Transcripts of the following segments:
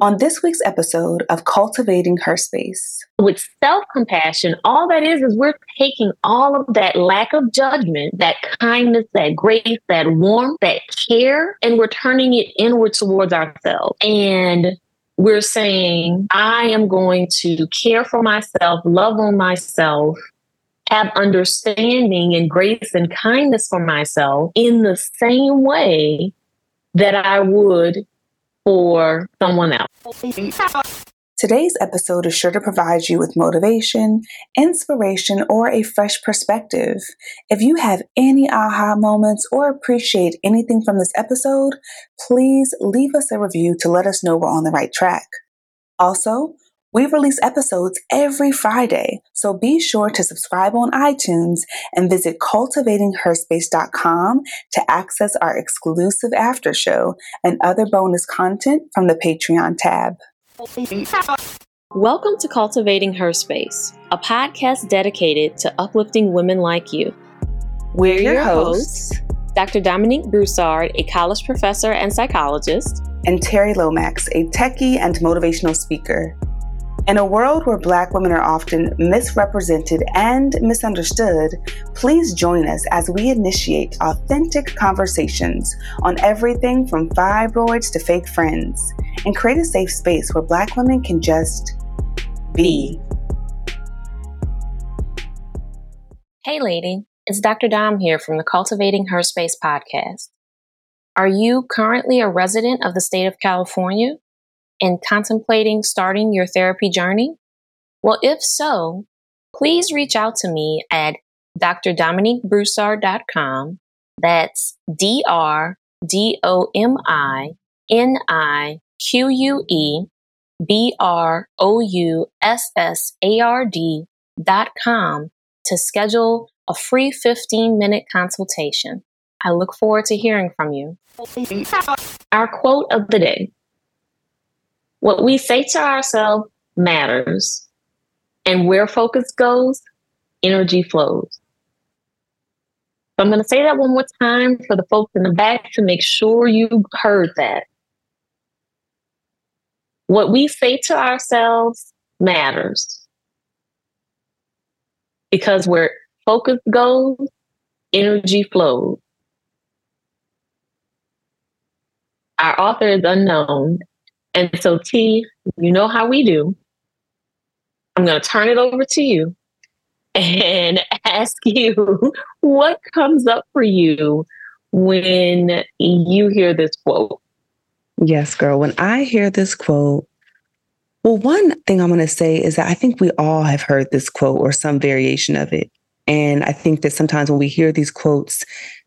On this week's episode of Cultivating Her Space. With self compassion, all that is, is we're taking all of that lack of judgment, that kindness, that grace, that warmth, that care, and we're turning it inward towards ourselves. And we're saying, I am going to care for myself, love on myself, have understanding and grace and kindness for myself in the same way that I would for someone else. Today's episode is sure to provide you with motivation, inspiration, or a fresh perspective. If you have any aha moments or appreciate anything from this episode, please leave us a review to let us know we're on the right track. Also, we release episodes every Friday, so be sure to subscribe on iTunes and visit cultivatingherspace.com to access our exclusive after show and other bonus content from the Patreon tab. Welcome to Cultivating Her Space, a podcast dedicated to uplifting women like you. We're your hosts, Dr. Dominique Broussard, a college professor and psychologist, and Terri Lomax, a techie and motivational speaker. In a world where Black women are often misrepresented and misunderstood, please join us as we initiate authentic conversations on everything from fibroids to fake friends and create a safe space where Black women can just be. Hey, lady, it's Dr. Dom here from the Cultivating Her Space podcast. Are you currently a resident of the state of California? And contemplating starting your therapy journey? Well, if so, please reach out to me at drdominiquebroussard.com. That's D R D O M I N I Q U E B R O U S S A R D dot com to schedule a free 15 minute consultation. I look forward to hearing from you. Our quote of the day what we say to ourselves matters. And where focus goes, energy flows. So I'm going to say that one more time for the folks in the back to make sure you heard that. What we say to ourselves matters. Because where focus goes, energy flows. Our author is unknown, and so, T, you know how we do. I'm going to turn it over to you and ask you what comes up for you when you hear this quote. Yes, girl. When I hear this quote, well, one thing I'm going to say is that I think we all have heard this quote or some variation of it. And I think that sometimes when we hear these quotes,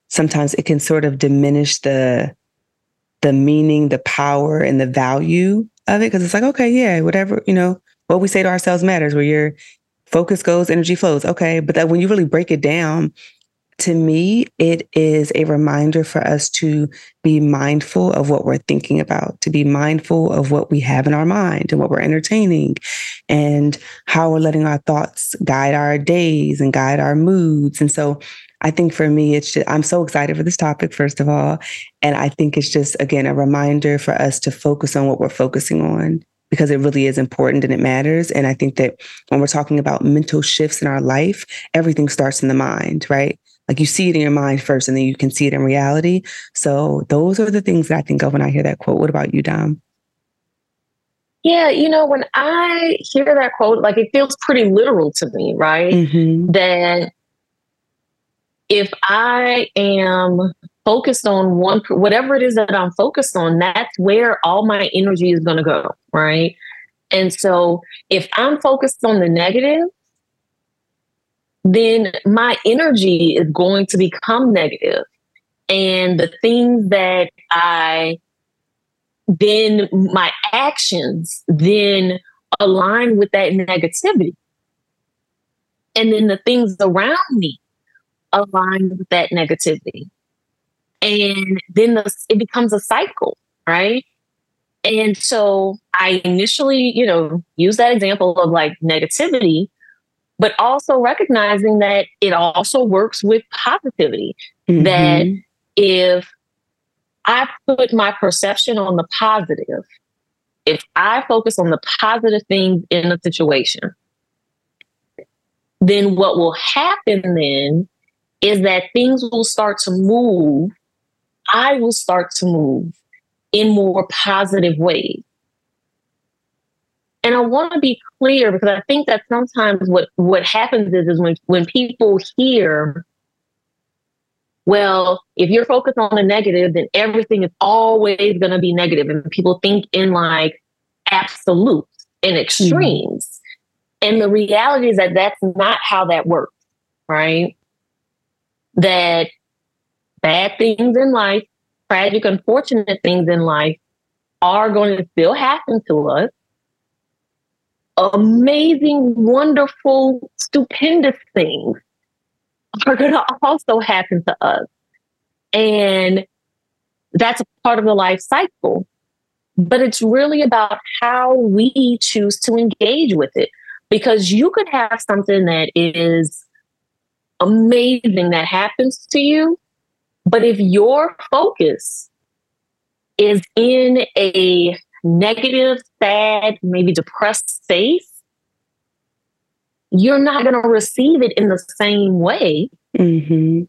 sometimes it can sort of diminish the the meaning, the power, and the value of it. Cause it's like, okay, yeah, whatever, you know, what we say to ourselves matters, where your focus goes, energy flows. Okay. But that when you really break it down, to me, it is a reminder for us to be mindful of what we're thinking about, to be mindful of what we have in our mind and what we're entertaining, and how we're letting our thoughts guide our days and guide our moods. And so I think for me, it's just, I'm so excited for this topic, first of all. And I think it's just, again, a reminder for us to focus on what we're focusing on because it really is important and it matters. And I think that when we're talking about mental shifts in our life, everything starts in the mind, right? Like you see it in your mind first and then you can see it in reality. So those are the things that I think of when I hear that quote. What about you, Dom? Yeah, you know, when I hear that quote, like it feels pretty literal to me, right? Mm-hmm. That if I am focused on one, whatever it is that I'm focused on, that's where all my energy is going to go. Right. And so if I'm focused on the negative, then my energy is going to become negative. And the things that I then, my actions then align with that negativity. And then the things around me aligned with that negativity. And then the, it becomes a cycle, right? And so I initially, you know, use that example of like negativity, but also recognizing that it also works with positivity. Mm-hmm. That if I put my perception on the positive, if I focus on the positive things in a situation, then what will happen then is that things will start to move. I will start to move in more positive ways. And I want to be clear because I think that sometimes what, what happens is, is when, when people hear, well, if you're focused on the negative, then everything is always going to be negative. And people think in like absolutes and extremes. Mm-hmm. And the reality is that that's not how that works, right? That bad things in life, tragic, unfortunate things in life are going to still happen to us. Amazing, wonderful, stupendous things are going to also happen to us. And that's a part of the life cycle. But it's really about how we choose to engage with it because you could have something that is amazing that happens to you. But if your focus is in a negative, sad, maybe depressed space, you're not going to receive it in the same way mm-hmm.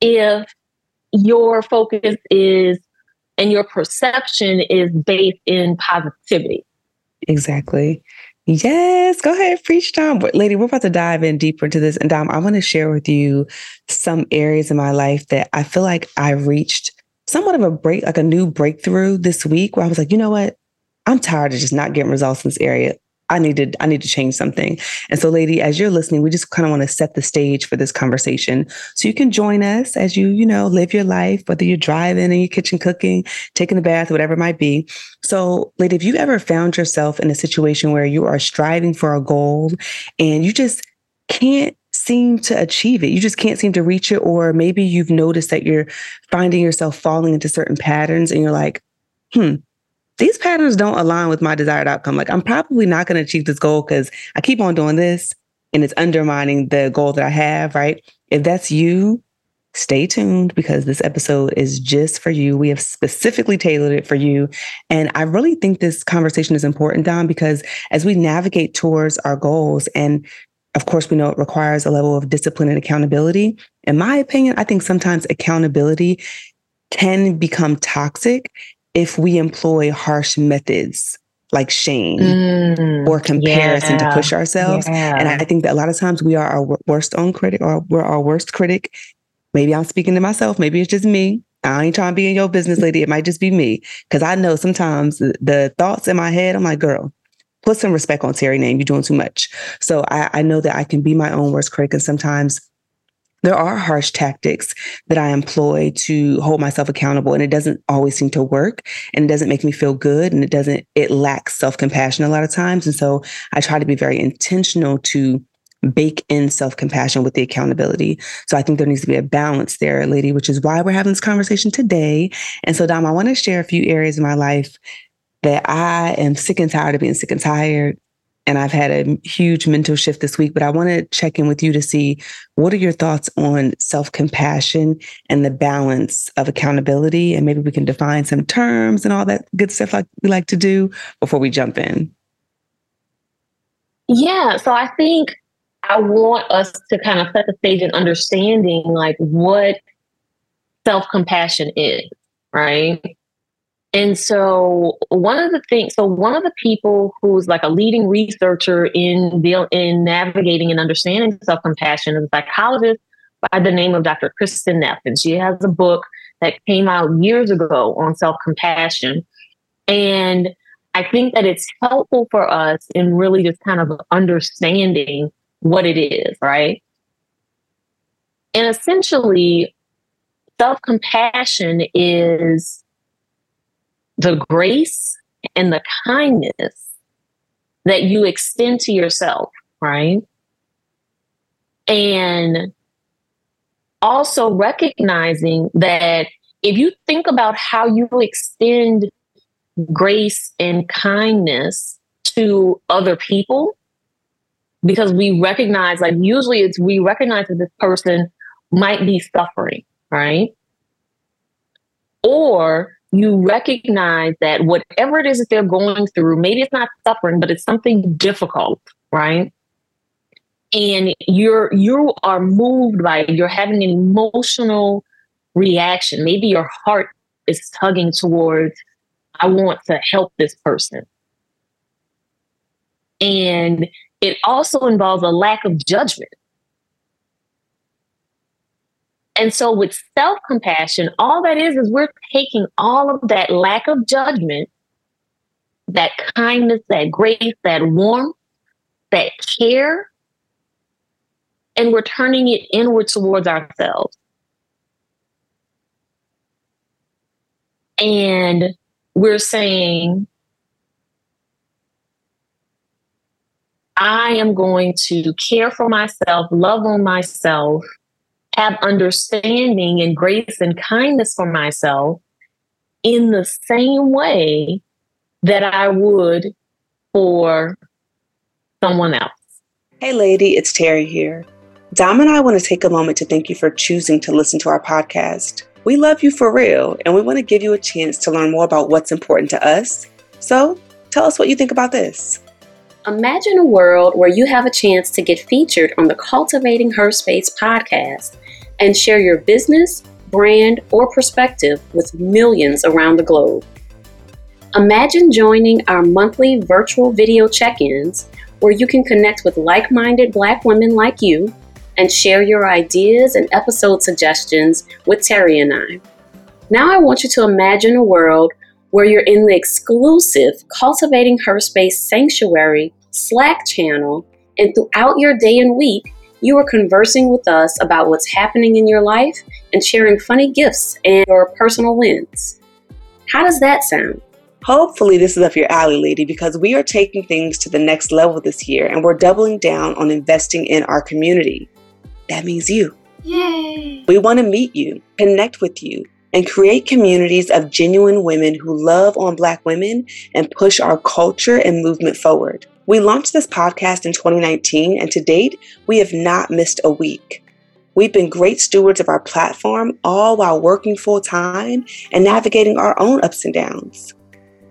if your focus is and your perception is based in positivity. Exactly. Yes, go ahead, preach, Dom. Lady, we're about to dive in deeper into this. And Dom, I want to share with you some areas in my life that I feel like I reached somewhat of a break, like a new breakthrough this week where I was like, you know what? I'm tired of just not getting results in this area. I need to I need to change something. And so lady, as you're listening, we just kind of want to set the stage for this conversation. So you can join us as you, you know, live your life, whether you're driving in your kitchen cooking, taking a bath, whatever it might be. So lady, if you ever found yourself in a situation where you are striving for a goal and you just can't seem to achieve it. You just can't seem to reach it. Or maybe you've noticed that you're finding yourself falling into certain patterns and you're like, hmm, these patterns don't align with my desired outcome. Like I'm probably not going to achieve this goal because I keep on doing this and it's undermining the goal that I have, right? If that's you, stay tuned because this episode is just for you. We have specifically tailored it for you. And I really think this conversation is important, Dom, because as we navigate towards our goals, and of course, we know it requires a level of discipline and accountability. In my opinion, I think sometimes accountability can become toxic if we employ harsh methods like shame mm, or comparison yeah, to push ourselves. Yeah. And I think that a lot of times we are our worst own critic or we're our worst critic. Maybe I'm speaking to myself. Maybe it's just me. I ain't trying to be in your business, lady. It might just be me. Cause I know sometimes the, the thoughts in my head, I'm like, girl, put some respect on Terri name. You're doing too much. So I, I know that I can be my own worst critic. And sometimes there are harsh tactics that I employ to hold myself accountable and it doesn't always seem to work and it doesn't make me feel good and it doesn't it lacks self-compassion a lot of times and so I try to be very intentional to bake in self-compassion with the accountability. So I think there needs to be a balance there, lady, which is why we're having this conversation today. And so Dom, I want to share a few areas in my life that I am sick and tired of being sick and tired and I've had a huge mental shift this week, but I want to check in with you to see what are your thoughts on self compassion and the balance of accountability. And maybe we can define some terms and all that good stuff like we like to do before we jump in. Yeah. So I think I want us to kind of set the stage in understanding like what self compassion is, right? And so one of the things, so one of the people who's like a leading researcher in in navigating and understanding self compassion is a psychologist by the name of Dr. Kristin Neff, and she has a book that came out years ago on self compassion, and I think that it's helpful for us in really just kind of understanding what it is, right? And essentially, self compassion is the grace and the kindness that you extend to yourself, right? And also recognizing that if you think about how you extend grace and kindness to other people, because we recognize, like, usually it's we recognize that this person might be suffering, right? or you recognize that whatever it is that they're going through, maybe it's not suffering, but it's something difficult, right? And you're you are moved by it. You're having an emotional reaction. Maybe your heart is tugging towards, I want to help this person. And it also involves a lack of judgment. And so, with self compassion, all that is, is we're taking all of that lack of judgment, that kindness, that grace, that warmth, that care, and we're turning it inward towards ourselves. And we're saying, I am going to care for myself, love on myself, have understanding and grace and kindness for myself in the same way that I would for someone else. Hey, lady, it's Terri here. Dom and I want to take a moment to thank you for choosing to listen to our podcast. We love you for real, and we want to give you a chance to learn more about what's important to us. So, tell us what you think about this. Imagine a world where you have a chance to get featured on the Cultivating Her Space podcast and share your business, brand, or perspective with millions around the globe. Imagine joining our monthly virtual video check ins where you can connect with like minded Black women like you and share your ideas and episode suggestions with Terri and I. Now, I want you to imagine a world where you're in the exclusive Cultivating Her Space Sanctuary Slack channel, and throughout your day and week, you are conversing with us about what's happening in your life and sharing funny gifts and your personal wins. How does that sound? Hopefully, this is up your alley, lady, because we are taking things to the next level this year and we're doubling down on investing in our community. That means you. Yay! We want to meet you, connect with you, and create communities of genuine women who love on Black women and push our culture and movement forward. We launched this podcast in 2019, and to date, we have not missed a week. We've been great stewards of our platform, all while working full time and navigating our own ups and downs.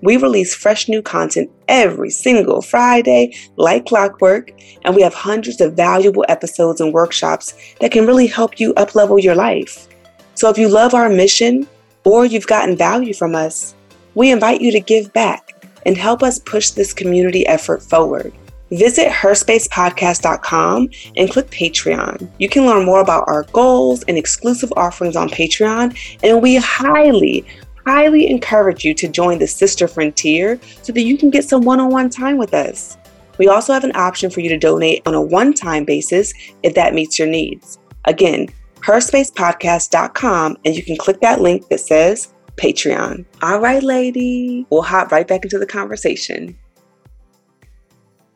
We release fresh new content every single Friday, like clockwork, and we have hundreds of valuable episodes and workshops that can really help you uplevel your life. So if you love our mission or you've gotten value from us, we invite you to give back and help us push this community effort forward. Visit herspacepodcast.com and click Patreon. You can learn more about our goals and exclusive offerings on Patreon, and we highly, highly encourage you to join the Sister Frontier so that you can get some one on one time with us. We also have an option for you to donate on a one time basis if that meets your needs. Again, herspacepodcast.com, and you can click that link that says Patreon. All right, lady. We'll hop right back into the conversation.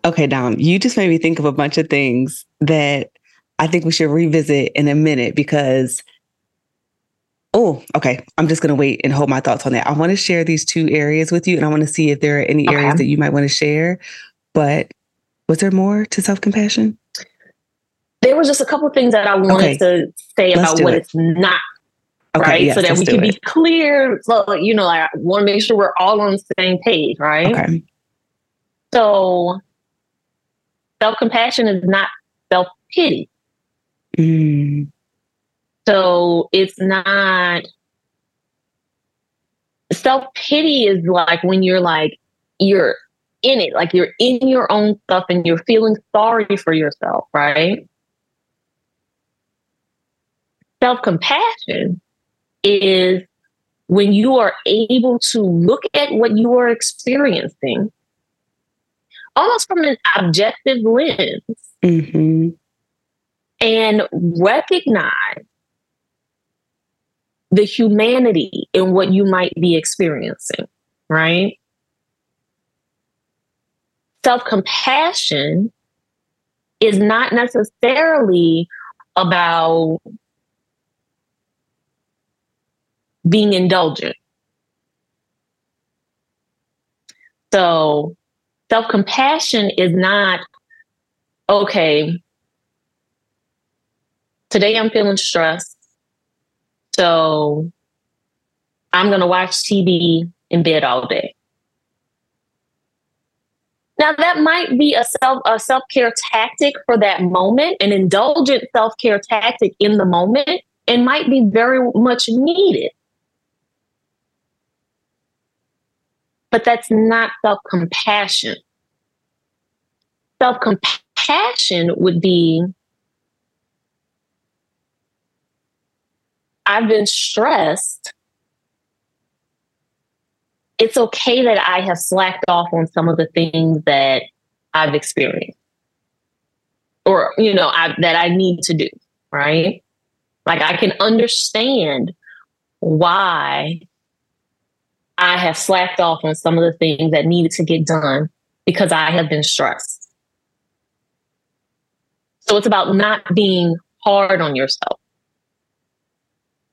Okay, Dom, you just made me think of a bunch of things that I think we should revisit in a minute because, oh, okay, I'm just going to wait and hold my thoughts on that. I want to share these two areas with you and I want to see if there are any okay. areas that you might want to share. But was there more to self compassion? There was just a couple things that I wanted okay. to say Let's about what it. it's not Okay, right? Yes, so that we can it. be clear. So, you know, I want to make sure we're all on the same page, right? Okay. So, self compassion is not self pity. Mm. So, it's not self pity is like when you're like, you're in it, like you're in your own stuff and you're feeling sorry for yourself, right? Self compassion is when you are able to look at what you are experiencing almost from an objective lens mm-hmm. and recognize the humanity in what you might be experiencing, right? Self compassion is not necessarily about being indulgent. So self compassion is not, okay, today I'm feeling stressed. So I'm going to watch TV in bed all day. Now that might be a self a self care tactic for that moment, an indulgent self care tactic in the moment, and might be very much needed. But that's not self compassion. Self compassion would be I've been stressed it's okay that I have slacked off on some of the things that I've experienced or, you know, I, that I need to do, right? Like I can understand why I have slacked off on some of the things that needed to get done because I have been stressed. So it's about not being hard on yourself.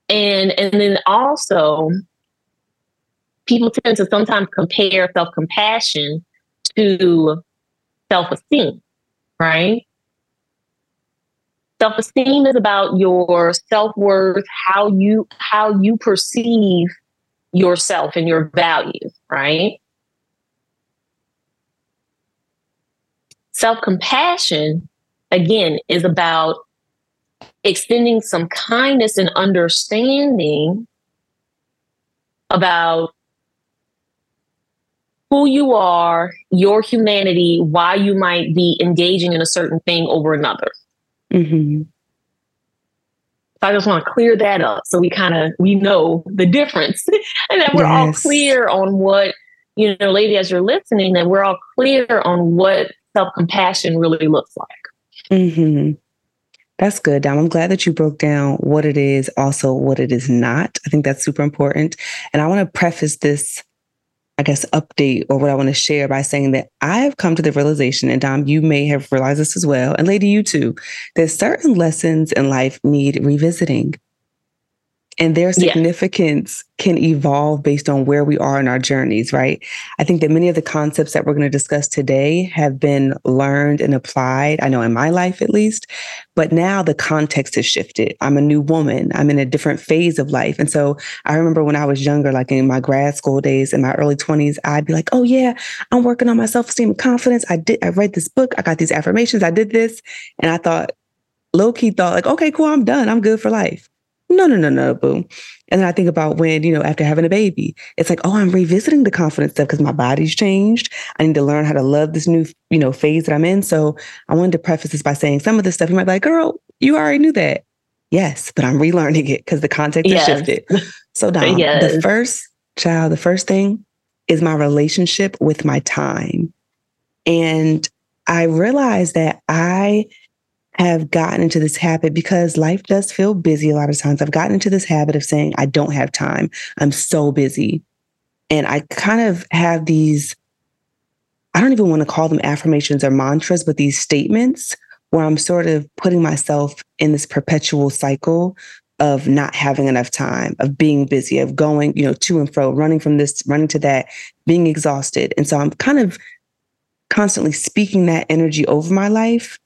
And and then also people tend to sometimes compare self compassion to self esteem, right? Self esteem is about your self worth, how you how you perceive yourself and your values, right? Self compassion, again, is about extending some kindness and understanding about who you are, your humanity, why you might be engaging in a certain thing over another. Mm-hmm. So I just want to clear that up so we kind of we know the difference and that we're yes. all clear on what you know, lady, as you're listening, that we're all clear on what self compassion really looks like. Mm-hmm. That's good, Dom. I'm glad that you broke down what it is, also what it is not. I think that's super important. And I want to preface this I guess, update or what I want to share by saying that I've come to the realization, and Dom, you may have realized this as well, and Lady, you too, that certain lessons in life need revisiting and their significance yeah. can evolve based on where we are in our journeys, right? I think that many of the concepts that we're going to discuss today have been learned and applied, I know in my life at least, but now the context has shifted. I'm a new woman, I'm in a different phase of life. And so I remember when I was younger, like in my grad school days, in my early 20s, I'd be like, oh yeah, I'm working on my self esteem and confidence. I did, I read this book, I got these affirmations, I did this. And I thought, low key thought, like, okay, cool, I'm done, I'm good for life. No, no, no, no, boo. And then I think about when, you know, after having a baby, it's like, oh, I'm revisiting the confidence stuff because my body's changed. I need to learn how to love this new, you know, phase that I'm in. So I wanted to preface this by saying some of this stuff you might be like, girl, you already knew that. Yes, but I'm relearning it because the context yes. has shifted. So Dom, yes. the first child, the first thing is my relationship with my time. And I realized that I have gotten into this habit because life does feel busy a lot of times. I've gotten into this habit of saying, I don't have time. I'm so busy. And I kind of have these, I don't even want to call them affirmations or mantras, but these statements where I'm sort of putting myself in this perpetual cycle of not having enough time, of being busy, of going, you know, to and fro, running from this, running to that, being exhausted. And so I'm kind of constantly speaking that energy over my life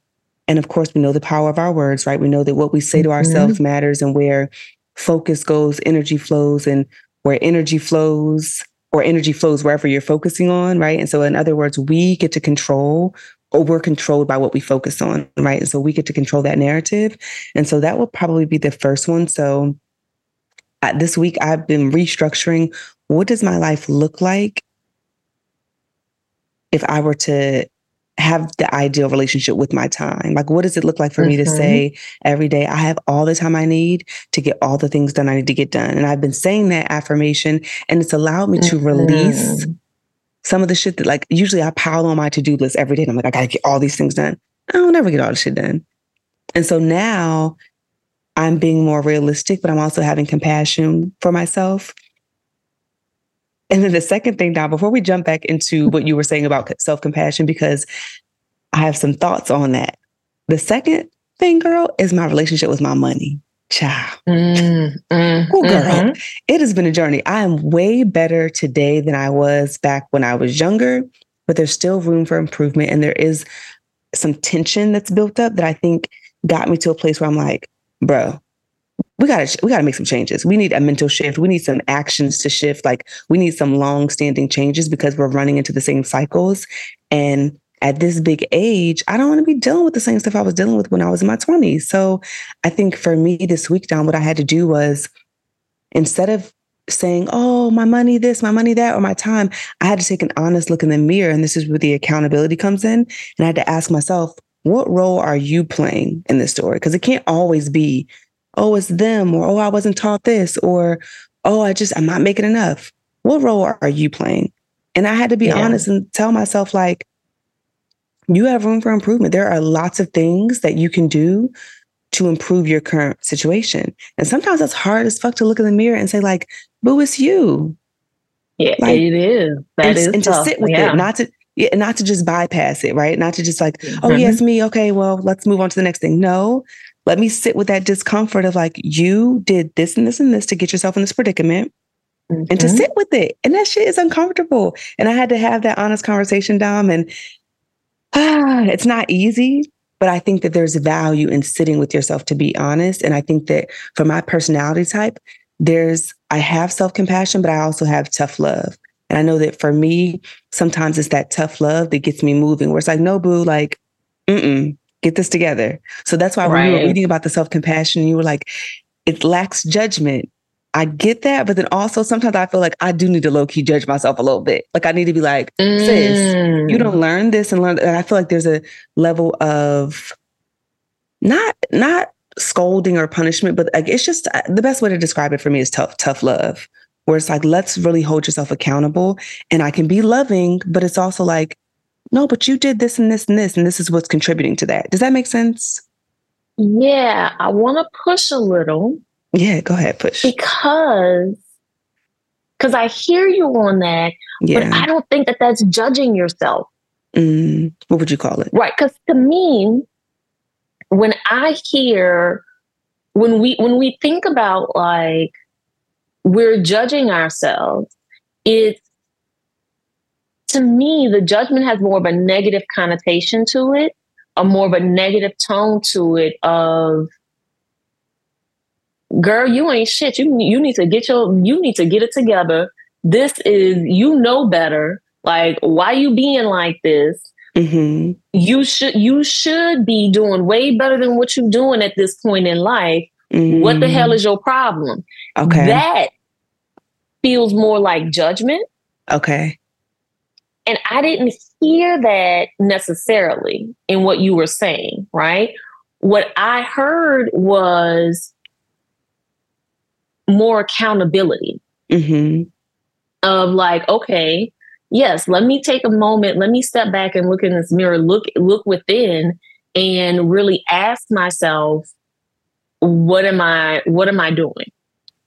and of course, we know the power of our words, right? We know that what we say to ourselves mm-hmm. matters and where focus goes, energy flows, and where energy flows or energy flows wherever you're focusing on, right? And so, in other words, we get to control or we're controlled by what we focus on, right? And so we get to control that narrative. And so that will probably be the first one. So uh, this week, I've been restructuring what does my life look like if I were to have the ideal relationship with my time. Like, what does it look like for mm-hmm. me to mm-hmm. say every day, I have all the time I need to get all the things done I need to get done? And I've been saying that affirmation, and it's allowed me to mm-hmm. release some of the shit that, like, usually I pile on my to do list every day. And I'm like, I got to get all these things done. I don't never get all the shit done. And so now I'm being more realistic, but I'm also having compassion for myself. And then the second thing, now, before we jump back into what you were saying about self compassion, because I have some thoughts on that. The second thing, girl, is my relationship with my money. Child. Mm, mm, oh, girl. Mm-hmm. It has been a journey. I am way better today than I was back when I was younger, but there's still room for improvement. And there is some tension that's built up that I think got me to a place where I'm like, bro, we gotta we gotta make some changes. We need a mental shift. We need some actions to shift. Like we need some long standing changes because we're running into the same cycles. And at this big age, I don't want to be dealing with the same stuff I was dealing with when I was in my 20s. So I think for me this week Dom, what I had to do was instead of saying, oh, my money this, my money that, or my time, I had to take an honest look in the mirror. And this is where the accountability comes in. And I had to ask myself, what role are you playing in this story? Because it can't always be, oh, it's them, or oh, I wasn't taught this, or oh, I just, I'm not making enough. What role are you playing? And I had to be yeah. honest and tell myself, like, you have room for improvement. There are lots of things that you can do to improve your current situation. And sometimes it's hard as fuck to look in the mirror and say, like, boo, it's you. Yeah, like, it is. That and, is and to sit with yeah. it, not to yeah, not to just bypass it, right? Not to just like, mm-hmm. oh yes, me. Okay, well, let's move on to the next thing. No, let me sit with that discomfort of like, you did this and this and this to get yourself in this predicament. Mm-hmm. And to mm-hmm. sit with it. And that shit is uncomfortable. And I had to have that honest conversation, Dom. And ah, it's not easy, but I think that there's value in sitting with yourself to be honest. And I think that for my personality type, there's, I have self compassion, but I also have tough love. And I know that for me, sometimes it's that tough love that gets me moving, where it's like, no, boo, like, mm mm get this together. So that's why when you were reading about the self compassion, you were like, it lacks judgment. I get that, but then also sometimes I feel like I do need to low key judge myself a little bit. Like I need to be like, mm. sis, you don't mm. learn this and learn. And I feel like there's a level of not not scolding or punishment, but like it's just uh, the best way to describe it for me is tough tough love, where it's like let's really hold yourself accountable, and I can be loving, but it's also like, no, but you did this and this and this, and this is what's contributing to that. Does that make sense? Yeah, I want to push a little yeah, go ahead, push. Because because I hear you on that, yeah. but I don't think that that's judging yourself. Mm, what would you call it? Right, because to me, when I hear when we when we think about like we're judging ourselves, it's to me the judgment has more of a negative connotation to it, a more of a negative tone to it of girl, you ain't shit. You you need to get your you need to get it together. This is you know better. Like, why you being like this? Mm-hmm. You should you should be doing way better than what you're doing at this point in life. Mm-hmm. What the hell mm-hmm. is your problem? Okay. That feels more like judgment. Okay. And I didn't hear that necessarily in what you were saying, right? What I heard was more accountability mm-hmm. of like, okay, yes, let me take a moment, let me step back and look in this mirror, look look within, and really ask myself, what am I what am I doing?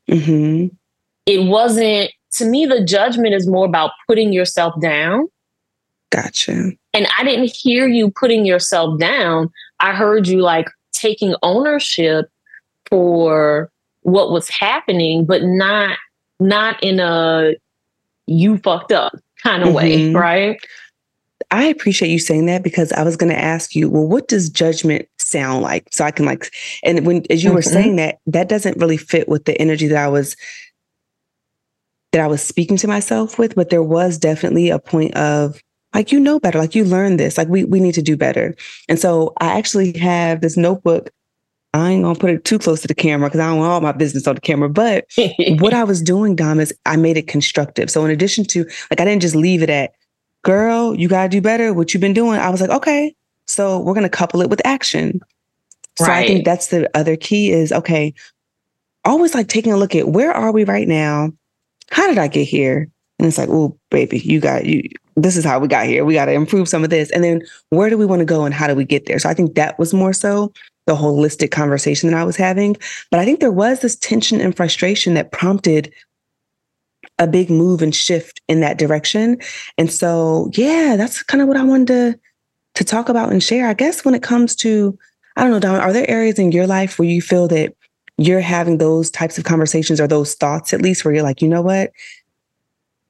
Mm-hmm. It wasn't to me. The judgment is more about putting yourself down. Gotcha. And I didn't hear you putting yourself down. I heard you like taking ownership for what was happening, but not not in a you fucked up kind of mm-hmm. way, right? I appreciate you saying that because I was going to ask you, well, what does judgment sound like? So I can like, and when as you mm-hmm. were saying that, that doesn't really fit with the energy that I was that I was speaking to myself with, but there was definitely a point of like you know better, like you learned this, like we we need to do better. And so I actually have this notebook I ain't gonna put it too close to the camera because I don't want all my business on the camera. But what I was doing, Dom, is I made it constructive. So in addition to like I didn't just leave it at, girl, you gotta do better. What you've been doing. I was like, okay, so we're gonna couple it with action. So right. I think that's the other key is okay, always like taking a look at where are we right now? How did I get here? And it's like, oh, baby, you got you. This is how we got here. We got to improve some of this. And then where do we want to go and how do we get there? So I think that was more so the holistic conversation that I was having. But I think there was this tension and frustration that prompted a big move and shift in that direction. And so, yeah, that's kind of what I wanted to to talk about and share. I guess when it comes to, I don't know, Dom, are there areas in your life where you feel that you're having those types of conversations or those thoughts at least where you're like, you know what?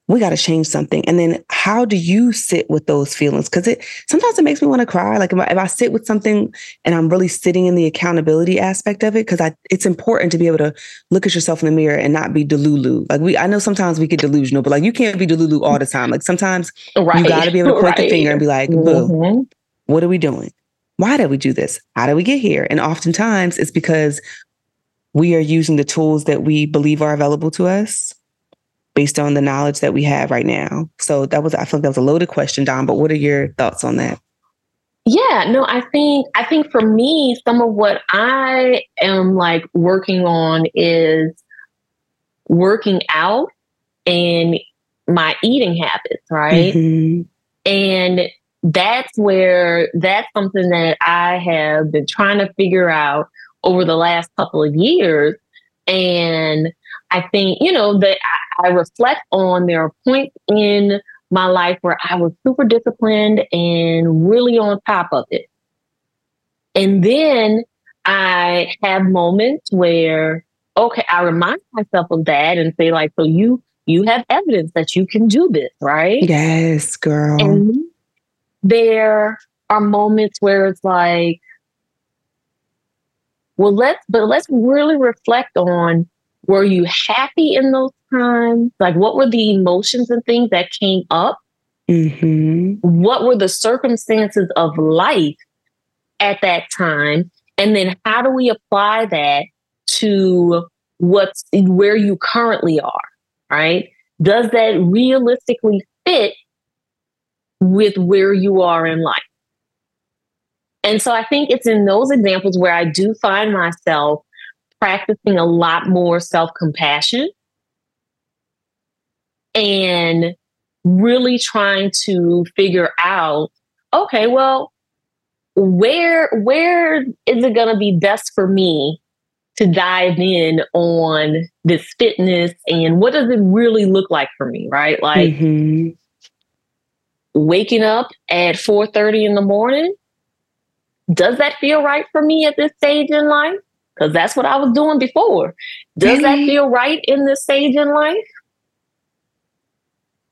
we got to change something. And then how do you sit with those feelings? Because it sometimes it makes me want to cry. Like if I, if I, sit with something and I'm really sitting in the accountability aspect of it, because I it's important to be able to look at yourself in the mirror and not be delulu. Like we, I know sometimes we get delusional, but like you can't be delulu all the time. Like sometimes right. you got to be able to point right. the finger and be like, boo, mm-hmm. what are we doing? Why did we do this? How did we get here? And oftentimes it's because we are using the tools that we believe are available to us based on the knowledge that we have right now. So that was I feel like that was a loaded question, Dom, but what are your thoughts on that? Yeah, no, I think I think for me, some of what I am like working on is working out and my eating habits, right? Mm-hmm. And that's where that's something that I have been trying to figure out over the last couple of years. And I think, you know, that I, I reflect on there are points in my life where I was super disciplined and really on top of it. And then I have moments where, okay, I remind myself of that and say, like, so you you have evidence that you can do this, right? Yes, girl. And there are moments where it's like, well, let's but let's really reflect on were you happy in those times? Like, what were the emotions and things that came up? Mm-hmm. What were the circumstances of life at that time? And then how do we apply that to what's where you currently are? Right? Does that realistically fit with where you are in life? And so I think it's in those examples where I do find myself practicing a lot more self compassion and really trying to figure out okay well where where is it going to be best for me to dive in on this fitness and what does it really look like for me right like mm-hmm. waking up at 4:30 in the morning does that feel right for me at this stage in life because that's what I was doing before. Does that mm-hmm. feel right in this stage in life?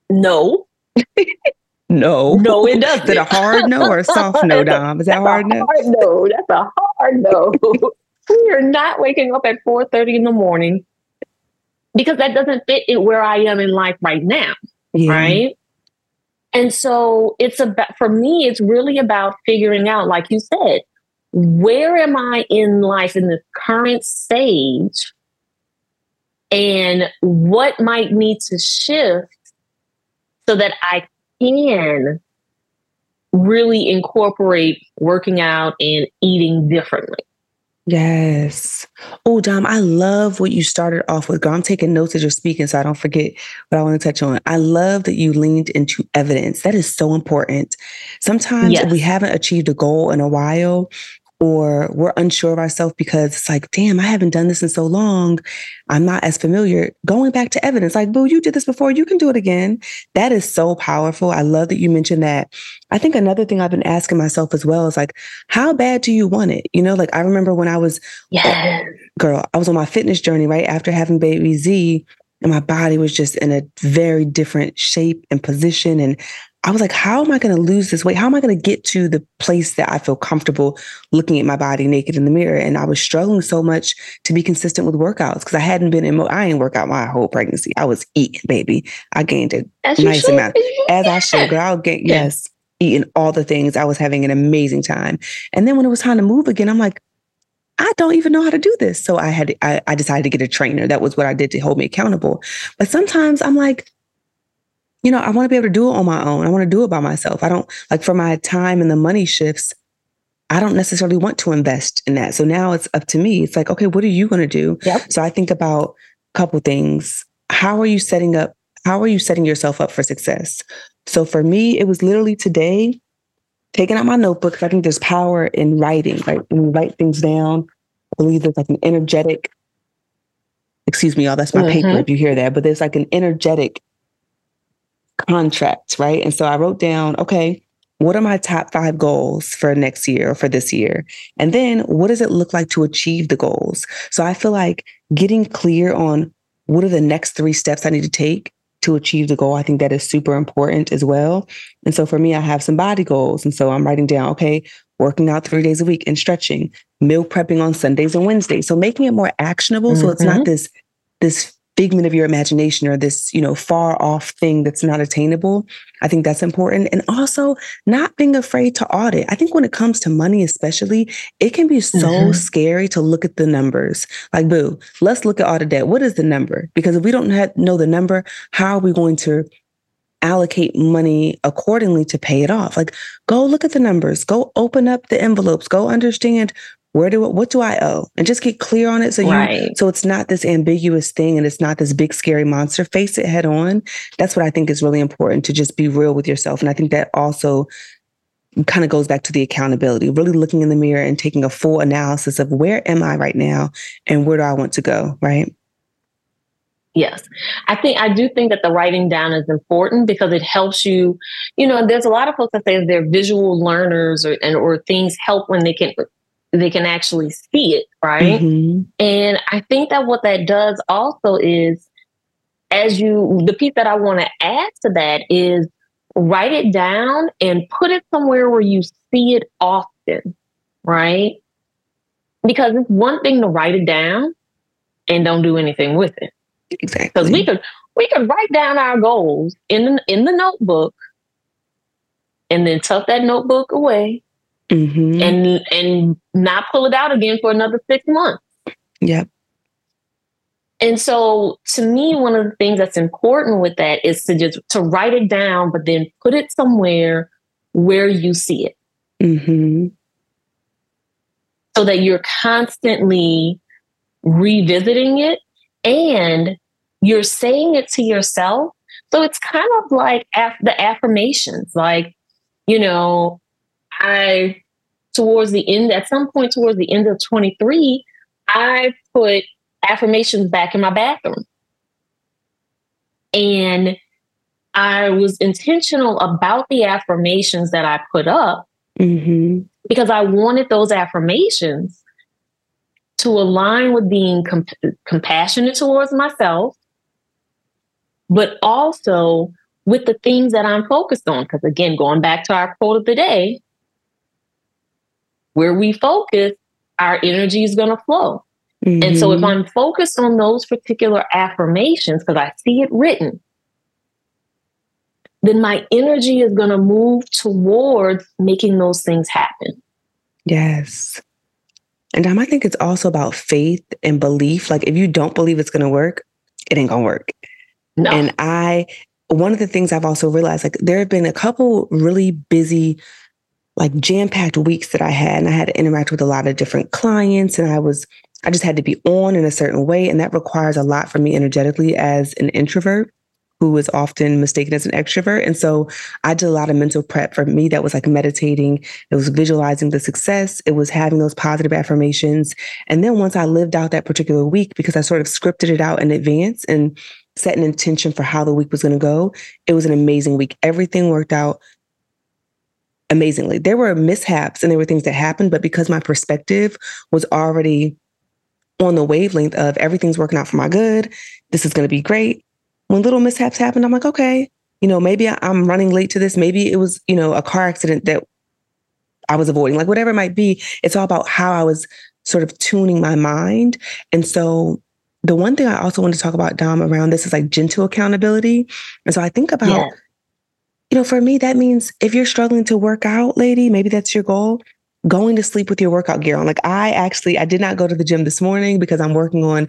No. no. No, it doesn't. Is it a hard no or a soft no, Dom? Is that hard no? Hard no. That's a hard no. we are not waking up at 4.30 in the morning because that doesn't fit in where I am in life right now. Yeah. Right. And so it's about, for me, it's really about figuring out, like you said, where am I in life in this current stage? And what might need to shift so that I can really incorporate working out and eating differently. Yes. Oh, Dom, I love what you started off with. Girl, I'm taking notes as you're speaking so I don't forget what I want to touch on. I love that you leaned into evidence. That is so important. Sometimes yes. we haven't achieved a goal in a while or we're unsure of ourselves because it's like, damn, I haven't done this in so long. I'm not as familiar. Going back to evidence, like, boo, you did this before, you can do it again. That is so powerful. I love that you mentioned that. I think another thing I've been asking myself as well is like, how bad do you want it? You know, like I remember when I was, yeah, girl, I was on my fitness journey right after having baby Z, and my body was just in a very different shape and position. And I was like, how am I going to lose this weight? How am I going to get to the place that I feel comfortable looking at my body naked in the mirror? And I was struggling so much to be consistent with workouts because I hadn't been in, I didn't work out my whole pregnancy. I was eating, baby. I gained a as nice amount. As I should, girl. I'll get, yes, eating all the things. I was having an amazing time. And then when it was time to move again, I'm like, I don't even know how to do this. So I had, I, I decided to get a trainer. That was what I did to hold me accountable. But sometimes I'm like, you know, I want to be able to do it on my own. I want to do it by myself. I don't like for my time and the money shifts. I don't necessarily want to invest in that. So now it's up to me. It's like, okay, what are you going to do? Yep. So I think about a couple things. How are you setting up? How are you setting yourself up for success? So for me, it was literally today taking out my notebook. I think there's power in writing. right? when you write things down, I believe there's like an energetic. Excuse me, y'all. That's my mm-hmm. paper. If you hear that, but there's like an energetic contract, right? And so I wrote down, okay, what are my top five goals for next year or for this year? And then what does it look like to achieve the goals? So I feel like getting clear on what are the next three steps I need to take to achieve the goal. I think that is super important as well. And so for me, I have some body goals. And so I'm writing down, okay, working out three days a week and stretching, meal prepping on Sundays and Wednesdays. So making it more actionable. Mm-hmm. So it's not mm-hmm. this, this figment of your imagination or this, you know, far off thing that's not attainable. I think that's important. And also not being afraid to audit. I think when it comes to money, especially, it can be so mm-hmm. scary to look at the numbers. Like, boo, let's look at audit debt. What is the number? Because if we don't have, know the number, how are we going to allocate money accordingly to pay it off. Like, go look at the numbers, go open up the envelopes, go understand where do what do I owe, and just get clear on it. So you, right. so it's not this ambiguous thing, and it's not this big scary monster. Face it head on. That's what I think is really important to just be real with yourself, and I think that also kind of goes back to the accountability, really looking in the mirror and taking a full analysis of where am I right now and where do I want to go, right? Yes. I think I do think that the writing down is important because it helps you, you know, there's a lot of folks that say they're visual learners or and or things help when they can they can actually see it, right? Mm-hmm. And I think that what that does also is as you the piece that I want to add to that is write it down and put it somewhere where you see it often, right? Because it's one thing to write it down and don't do anything with it. Exactly. Because we could we could write down our goals in the, in the notebook and then tuck that notebook away mm-hmm. and and not pull it out again for another six months. Yep. And so to me, one of the things that's important with that is to just to write it down, but then put it somewhere where you see it. Mm-hmm. So that you're constantly revisiting it and you're saying it to yourself. So it's kind of like af- the affirmations, like, you know, I, towards the end, at some point towards the end of 23, I put affirmations back in my bathroom. And I was intentional about the affirmations that I put up mm-hmm. because I wanted those affirmations to align with being comp- compassionate towards myself, but also with the things that I'm focused on. Because again, going back to our quote of the day, where we focus, our energy is going to flow. Mm-hmm. And so if mm-hmm. I'm focused on those particular affirmations, because I see it written, then my energy is going to move towards making those things happen. Yes. And um, I think it's also about faith and belief. Like if you don't believe it's going to work, it ain't going to work. No. And I, one of the things I've also realized, like there have been a couple really busy, like jam packed weeks that I had, and I had to interact with a lot of different clients, and I was, I just had to be on in a certain way, and that requires a lot for me energetically as an introvert who was often mistaken as an extrovert. And so I did a lot of mental prep for me that was like meditating, it was visualizing the success, it was having those positive affirmations. And then once I lived out that particular week, because I sort of scripted it out in advance and set an intention for how the week was going to go, it was an amazing week. Everything worked out amazingly. There were mishaps and there were things that happened, but because my perspective was already on the wavelength of everything's working out for my good, this is going to be great when little mishaps happened, I'm like, okay, you know, maybe I'm running late to this. Maybe it was, you know, a car accident that I was avoiding, like whatever it might be. It's all about how I was sort of tuning my mind. And so the one thing I also want to talk about, Dom, around this is like gentle accountability. And so I think about, yeah. You know, for me, that means if you're struggling to work out, lady, maybe that's your goal going to sleep with your workout gear on. Like I actually, I did not go to the gym this morning because I'm working on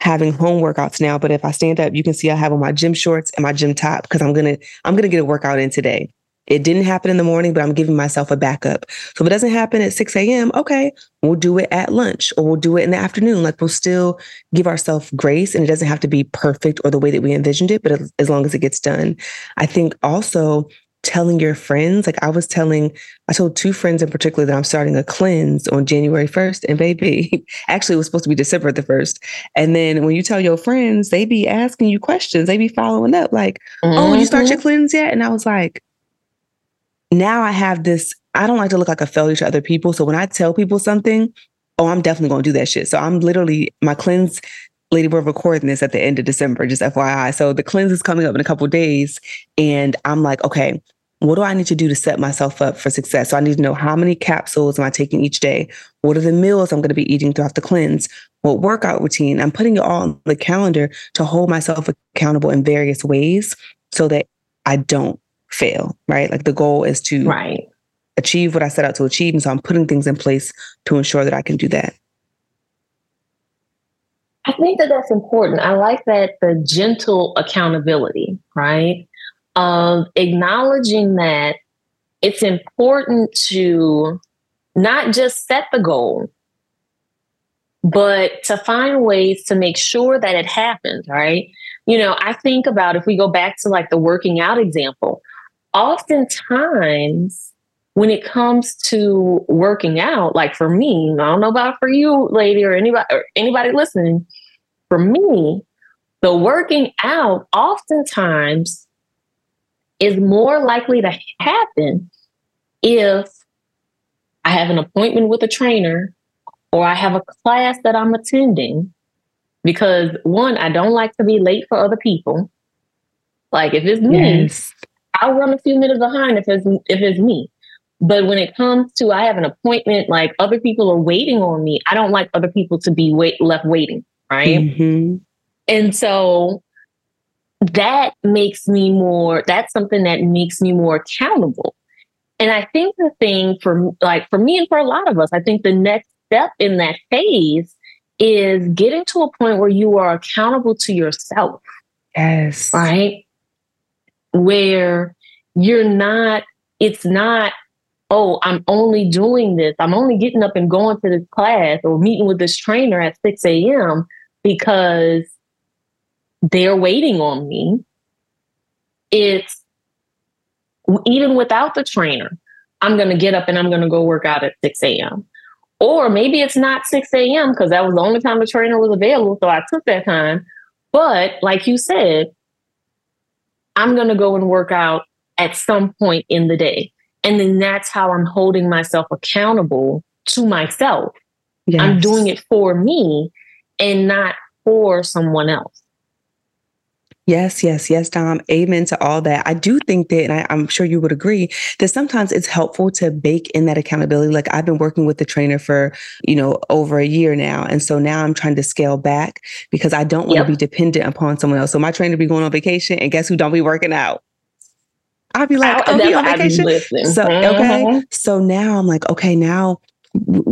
having home workouts now. But if I stand up, you can see I have on my gym shorts and my gym top because I'm gonna I'm gonna get a workout in today. It didn't happen in the morning, but I'm giving myself a backup. So if it doesn't happen at 6 a.m., okay, we'll do it at lunch or we'll do it in the afternoon. Like we'll still give ourselves grace and it doesn't have to be perfect or the way that we envisioned it, but as long as it gets done. I think also telling your friends. Like I was telling, I told two friends in particular that I'm starting a cleanse on January 1st. And baby, actually, it was supposed to be December the 1st. And then when you tell your friends, they be asking you questions, they be following up, like, mm-hmm. oh, you start your mm-hmm. cleanse yet? And I was like, now I have this, I don't like to look like a failure to other people. So when I tell people something, oh, I'm definitely going to do that shit. So I'm literally, my cleanse Lady, we're recording this at the end of December, just FYI. So the cleanse is coming up in a couple days. And I'm like, okay, what do I need to do to set myself up for success? So I need to know how many capsules am I taking each day? What are the meals I'm going to be eating throughout the cleanse? What workout routine? I'm putting it all on the calendar to hold myself accountable in various ways so that I don't fail, right? Like the goal is to right. achieve what I set out to achieve. And so I'm putting things in place to ensure that I can do that. I think that that's important. I like that the gentle accountability, right? Of acknowledging that it's important to not just set the goal, but to find ways to make sure that it happens, right? You know, I think about if we go back to like the working out example, oftentimes when it comes to working out, like for me, I don't know about for you, lady, or anybody or anybody listening, for me, the working out oftentimes is more likely to happen if I have an appointment with a trainer or I have a class that I'm attending. Because one, I don't like to be late for other people. Like if it's me, yes. I'll run a few minutes behind if it's if it's me. But when it comes to I have an appointment, like other people are waiting on me, I don't like other people to be wait left waiting right? Mm-hmm. And so that makes me more, that's something that makes me more accountable. And I think the thing for like for me and for a lot of us, I think the next step in that phase is getting to a point where you are accountable to yourself. Yes. Right? Where you're not, it's not, oh, I'm only doing this. I'm only getting up and going to this class or meeting with this trainer at 6 a.m because they're waiting on me. It's even without the trainer, I'm going to get up and I'm going to go work out at 6 a.m. Or maybe it's not 6 a.m. because that was the only time the trainer was available. So I took that time. But like you said, I'm going to go and work out at some point in the day. And then that's how I'm holding myself accountable to myself. Yes. I'm doing it for me and not for someone else. Yes, yes, yes, Dom. Amen to all that. I do think that, and I, am sure you would agree, that sometimes it's helpful to bake in that accountability. Like I've been working with the trainer for, you know, over a year now. And so now I'm trying to scale back because I don't want to yep. be dependent upon someone else. So my trainer be going on vacation and guess who don't be working out? I'd be like, oh, be on vacation. So, okay. Mm-hmm. So now I'm like, okay, now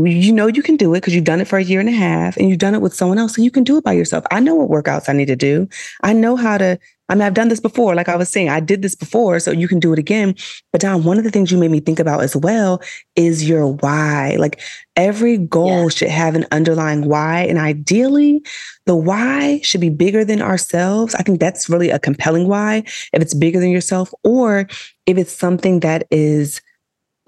you know you can do it because you've done it for a year and a half and you've done it with someone else so you can do it by yourself. I know what workouts I need to do. I know how to, I mean, I've done this before. Like I was saying, I did this before, so you can do it again. But Dom, one of the things you made me think about as well is your why. Like every goal yeah. should have an underlying why. And ideally, the why should be bigger than ourselves. I think that's really a compelling why. If it's bigger than yourself, or if it's something that is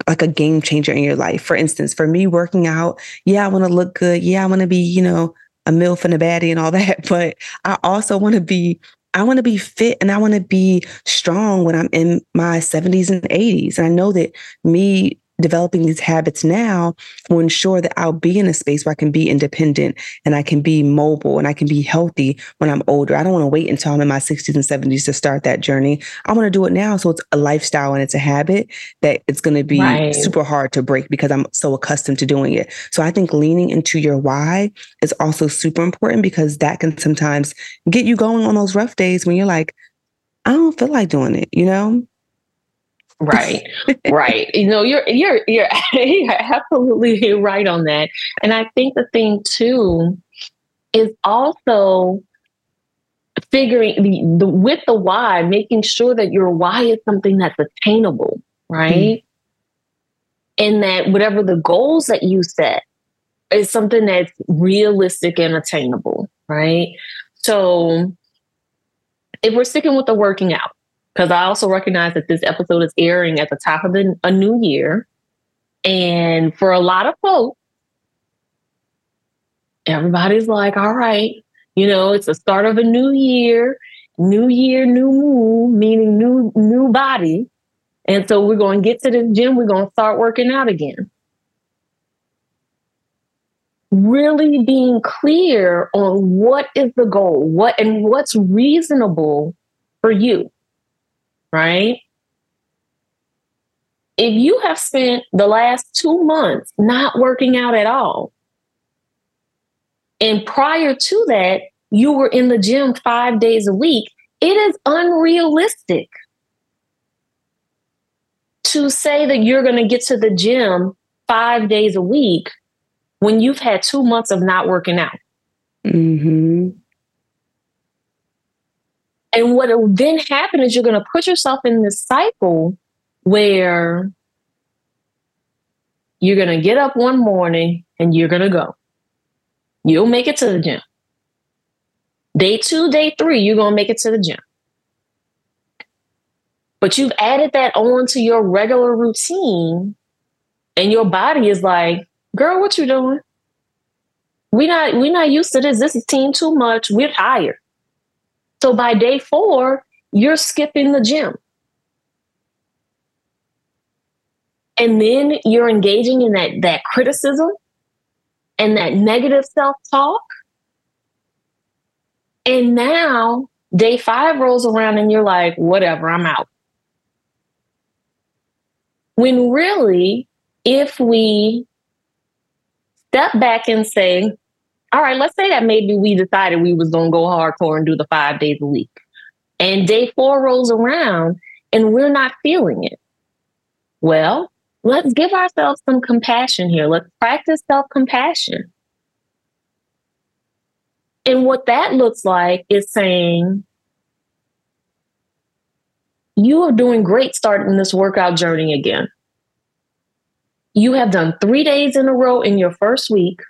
like a game changer in your life. For instance, for me working out, yeah, I want to look good. Yeah, I want to be, you know, a MILF and a baddie and all that. But I also want to be, I want to be fit and I want to be strong when I'm in my 70s and 80s. And I know that me developing these habits now will ensure that I'll be in a space where I can be independent and I can be mobile and I can be healthy when I'm older. I don't want to wait until I'm in my 60s and 70s to start that journey. I want to do it now. So it's a lifestyle and it's a habit that it's going to be right. super hard to break because I'm so accustomed to doing it. So I think leaning into your why is also super important because that can sometimes get you going on those rough days when you're like, I don't feel like doing it, you know? Right, right. You know, you're you're you're you're absolutely right on that. And I think the thing too is also figuring the, the with the why, making sure that your why is something that's attainable, right? Mm-hmm. And that whatever the goals that you set is something that's realistic and attainable, right? So if we're sticking with the working out, because I also recognize that this episode is airing at the top of the, a new year. And for a lot of folks, everybody's like, all right, you know, it's the start of a new year, new year, new moon, meaning new new body. And so we're going to get to the gym, we're going to start working out again. really being clear on what is the goal, what and what's reasonable for you, right? If you have spent the last two months not working out at all, and prior to that, you were in the gym five days a week, it is unrealistic to say that you're going to get to the gym five days a week when you've had two months of not working out. Mm-hmm. And what will then happen is you're going to put yourself in this cycle where you're going to get up one morning and you're going to go. You'll make it to the gym. Day two, day three, you're going to make it to the gym. But you've added that on to your regular routine, and your body is like, girl, what you doing? We not we not used to this. This is team too much. We're tired. So by day four, you're skipping the gym. And then you're engaging in that that criticism and that negative self-talk. And now day five rolls around and you're like, whatever, I'm out. When really, if we step back and say, all right, let's say that maybe we decided we was gonna go hardcore and do the five days a week. And day four rolls around and we're not feeling it. Well, let's give ourselves some compassion here. Let's practice self-compassion. And what that looks like is saying, you are doing great starting this workout journey again. You have done three days in a row in your first week.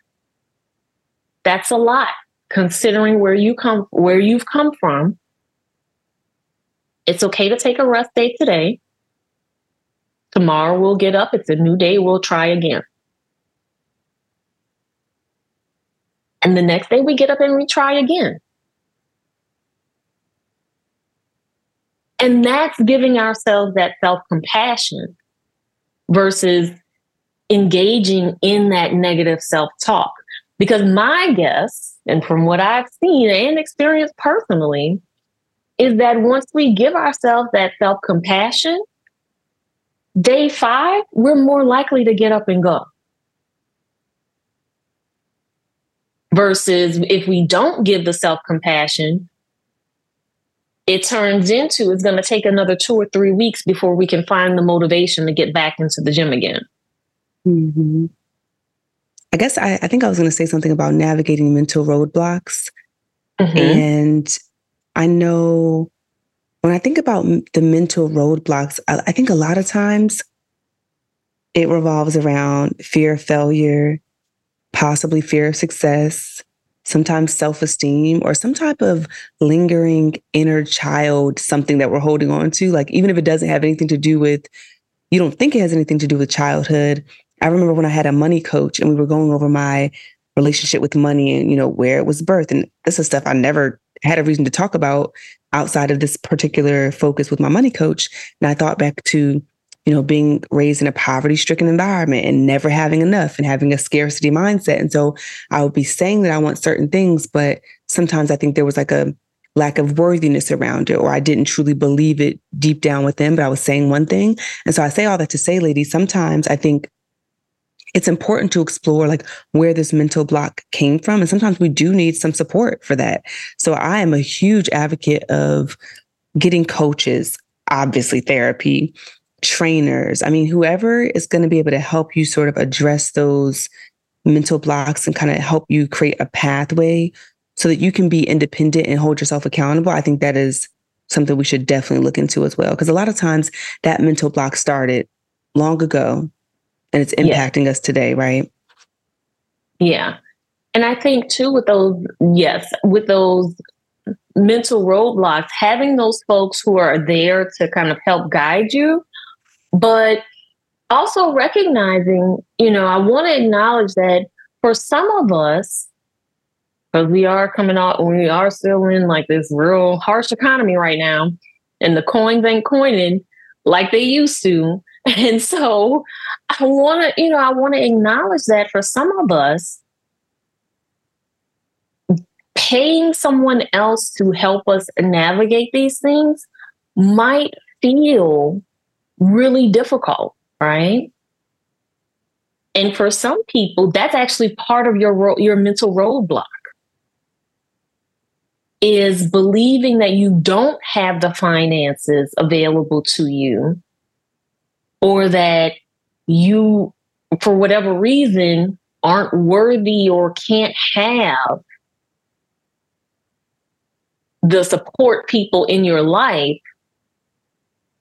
That's a lot considering where you come where you've come from. It's okay to take a rest day today. Tomorrow we'll get up. It's a new day. We'll try again. And the next day we get up and we try again. And that's giving ourselves that self compassion versus engaging in that negative self talk. Because my guess, and from what I've seen and experienced personally, is that once we give ourselves that self compassion, day five, we're more likely to get up and go. Versus if we don't give the self compassion, it turns into it's going to take another two or three weeks before we can find the motivation to get back into the gym again. Mm-hmm. I guess I, I, think I was going to say something about navigating mental roadblocks. Mm-hmm. And I know when I think about the mental roadblocks, I, I think a lot of times it revolves around fear of failure, possibly fear of success, sometimes self esteem, or some type of lingering inner child, something that we're holding on to. Like, even if it doesn't have anything to do with, you don't think it has anything to do with childhood, I remember when I had a money coach and we were going over my relationship with money and, you know, where it was birthed. And this is stuff I never had a reason to talk about outside of this particular focus with my money coach. And I thought back to, you know, being raised in a poverty stricken environment and never having enough and having a scarcity mindset. And so I would be saying that I want certain things, but sometimes I think there was like a lack of worthiness around it, or I didn't truly believe it deep down within, but I was saying one thing. And so I say all that to say, ladies, sometimes I think it's important to explore like where this mental block came from. And sometimes we do need some support for that. So I am a huge advocate of getting coaches, obviously therapy, trainers. I mean, whoever is going to be able to help you sort of address those mental blocks and kind of help you create a pathway so that you can be independent and hold yourself accountable. I think that is something we should definitely look into as well. Because a lot of times that mental block started long ago and it's impacting yeah. us today, right? Yeah. And I think too with those, yes, with those mental roadblocks, having those folks who are there to kind of help guide you, but also recognizing, you know, I want to acknowledge that for some of us, because we are coming out, we are still in like this real harsh economy right now, and the coins ain't coining like they used to. And so I want to, you know, I want to acknowledge that for some of us, paying someone else to help us navigate these things might feel really difficult, right? And for some people, that's actually part of your your mental roadblock is believing that you don't have the finances available to you or that you for whatever reason aren't worthy or can't have the support people in your life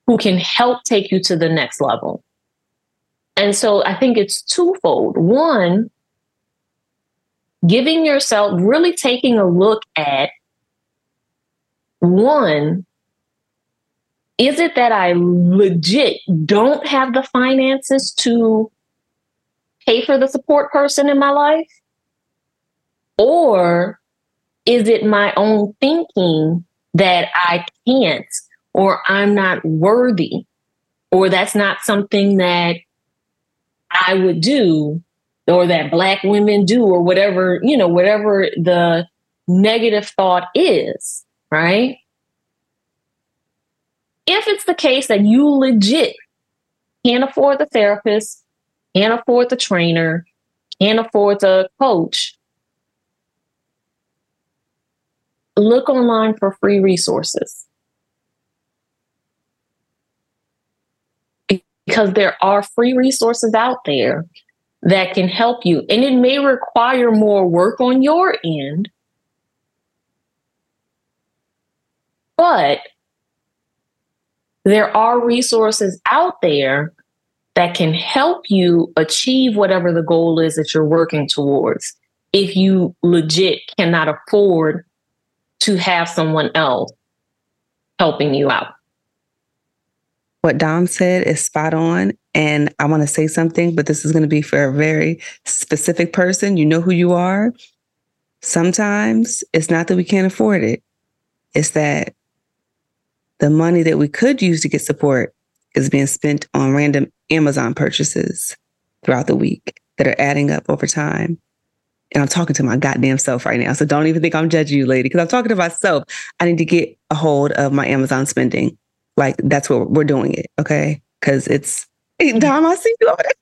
who can help take you to the next level. And so I think it's twofold. One, giving yourself, really taking a look at one, is it that I legit don't have the finances to pay for the support person in my life? Or is it my own thinking that I can't or I'm not worthy or that's not something that I would do or that black women do or whatever, you know, whatever the negative thought is, right? If it's the case that you legit can't afford the therapist, can't afford the trainer, can't afford the coach, look online for free resources. because there are free resources out there that can help you. And it may require more work on your end, but there are resources out there that can help you achieve whatever the goal is that you're working towards if you legit cannot afford to have someone else helping you out what Dom said is spot on. And I want to say something, but this is going to be for a very specific person. You know who you are. Sometimes it's not that we can't afford it, it's that the money that we could use to get support is being spent on random Amazon purchases throughout the week that are adding up over time. And I'm talking to my goddamn self right now. So don't even think I'm judging you, lady, because I'm talking to myself. I need to get a hold of my Amazon spending. Like that's what we're doing it. Okay. Cause it's Dom, I see you over there.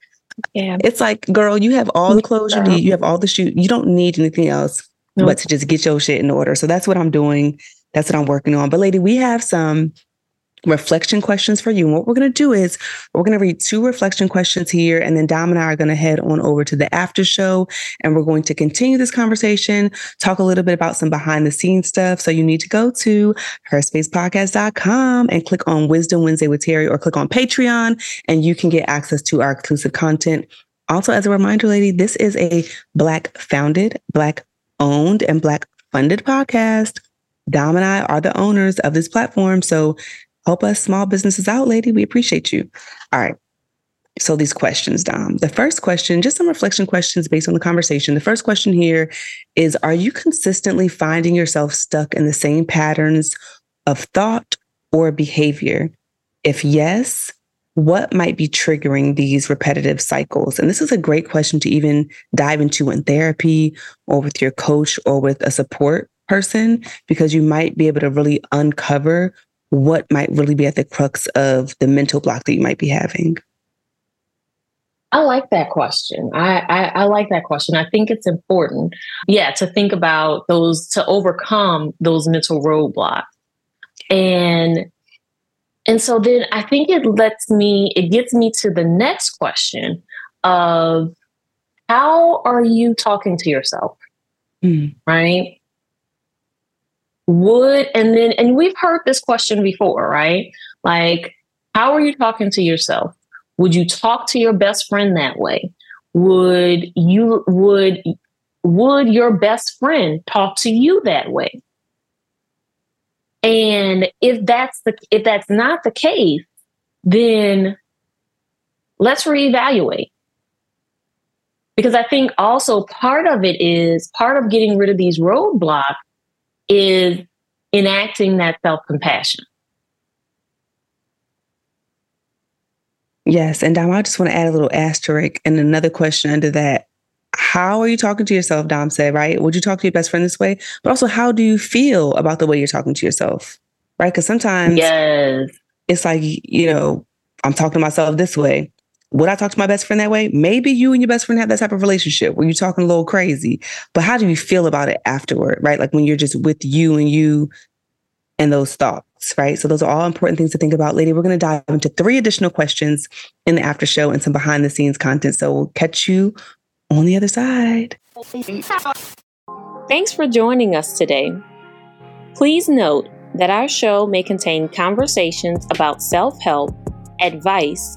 Yeah. It's like, girl, you have all the clothes you need. You have all the shoes. You don't need anything else nope. but to just get your shit in order. So that's what I'm doing. That's what I'm working on. But lady, we have some reflection questions for you. And what we're going to do is we're going to read two reflection questions here, and then Dom and I are going to head on over to the after show, and we're going to continue this conversation, talk a little bit about some behind the scenes stuff. So you need to go to herspacepodcast.com and click on Wisdom Wednesday with Terri, or click on Patreon, and you can get access to our exclusive content. Also, as a reminder, lady, this is a Black founded, Black owned, and Black funded podcast. Dom and I are the owners of this platform. So Help us small businesses out, lady. We appreciate you. All right. So these questions, Dom. The first question, just some reflection questions based on the conversation. The first question here is Are you consistently finding yourself stuck in the same patterns of thought or behavior? If yes, what might be triggering these repetitive cycles? And this is a great question to even dive into in therapy or with your coach or with a support person, because you might be able to really uncover what might really be at the crux of the mental block that you might be having? I like that question. I, I, I, like that question. I think it's important, yeah, to think about those to overcome those mental roadblocks. And and so then I think it lets me, it gets me to the next question of how are you talking to yourself? Mm. Right? Would and then and we've heard this question before right? Like how are you talking to yourself? Would you talk to your best friend that way? Would you would would your best friend talk to you that way? And if that's the if that's not the case then let's reevaluate. Because i think also part of it is part of getting rid of these roadblocks is enacting that self compassion. Yes. And Dom, I just want to add a little asterisk and another question under that. how are you talking to yourself? Dom said, right? Would you talk to your best friend this way? But also, how do you feel about the way you're talking to yourself? Right? Because sometimes yes. it's like, you know, I'm talking to myself this way. Would I talk to my best friend that way? Maybe you and your best friend have that type of relationship where you're talking a little crazy. But how do you feel about it afterward? Right? Like when you're just with you and you and those thoughts, right? So those are all important things to think about. Lady, we're going to dive into three additional questions in the after show and some behind the scenes content. So we'll catch you on the other side. Thanks for joining us today. Please note that our show may contain conversations about self help, advice,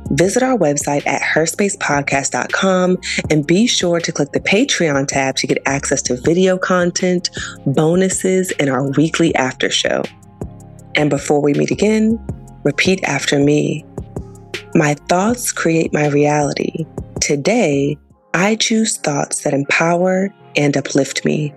visit our website at herspacepodcast.com and be sure to click the Patreon tab to get access to video content, bonuses, and our weekly after show. And before we meet again, repeat after me. My thoughts create my reality. Today, I choose thoughts that empower and uplift me.